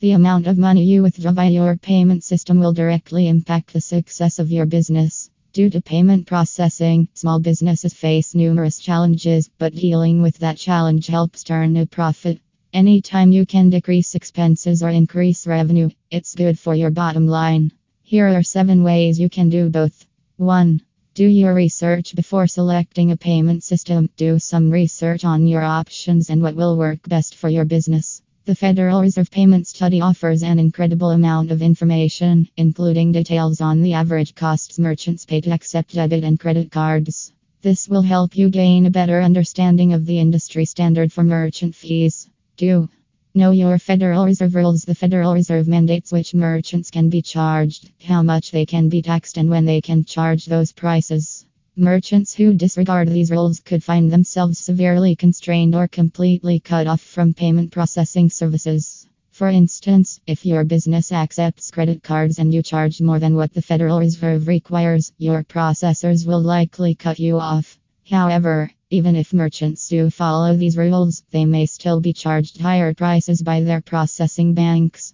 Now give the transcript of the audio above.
The amount of money you withdraw via your payment system will directly impact the success of your business. Due to payment processing, small businesses face numerous challenges, but dealing with that challenge helps turn a profit. Anytime you can decrease expenses or increase revenue, it's good for your bottom line. Here are seven ways you can do both. 1. Do your research before selecting a payment system. Do some research on your options and what will work best for your business. The Federal Reserve Payment Study offers an incredible amount of information, including details on the average costs merchants pay to accept debit and credit cards. This will help you gain a better understanding of the industry standard for merchant fees. 2. Know your Federal Reserve rules. The Federal Reserve mandates which merchants can be charged, how much they can be taxed, and when they can charge those prices. Merchants who disregard these rules could find themselves severely constrained or completely cut off from payment processing services. For instance, if your business accepts credit cards and you charge more than what the Federal Reserve requires, your processors will likely cut you off. However, even if merchants do follow these rules, they may still be charged higher prices by their processing banks.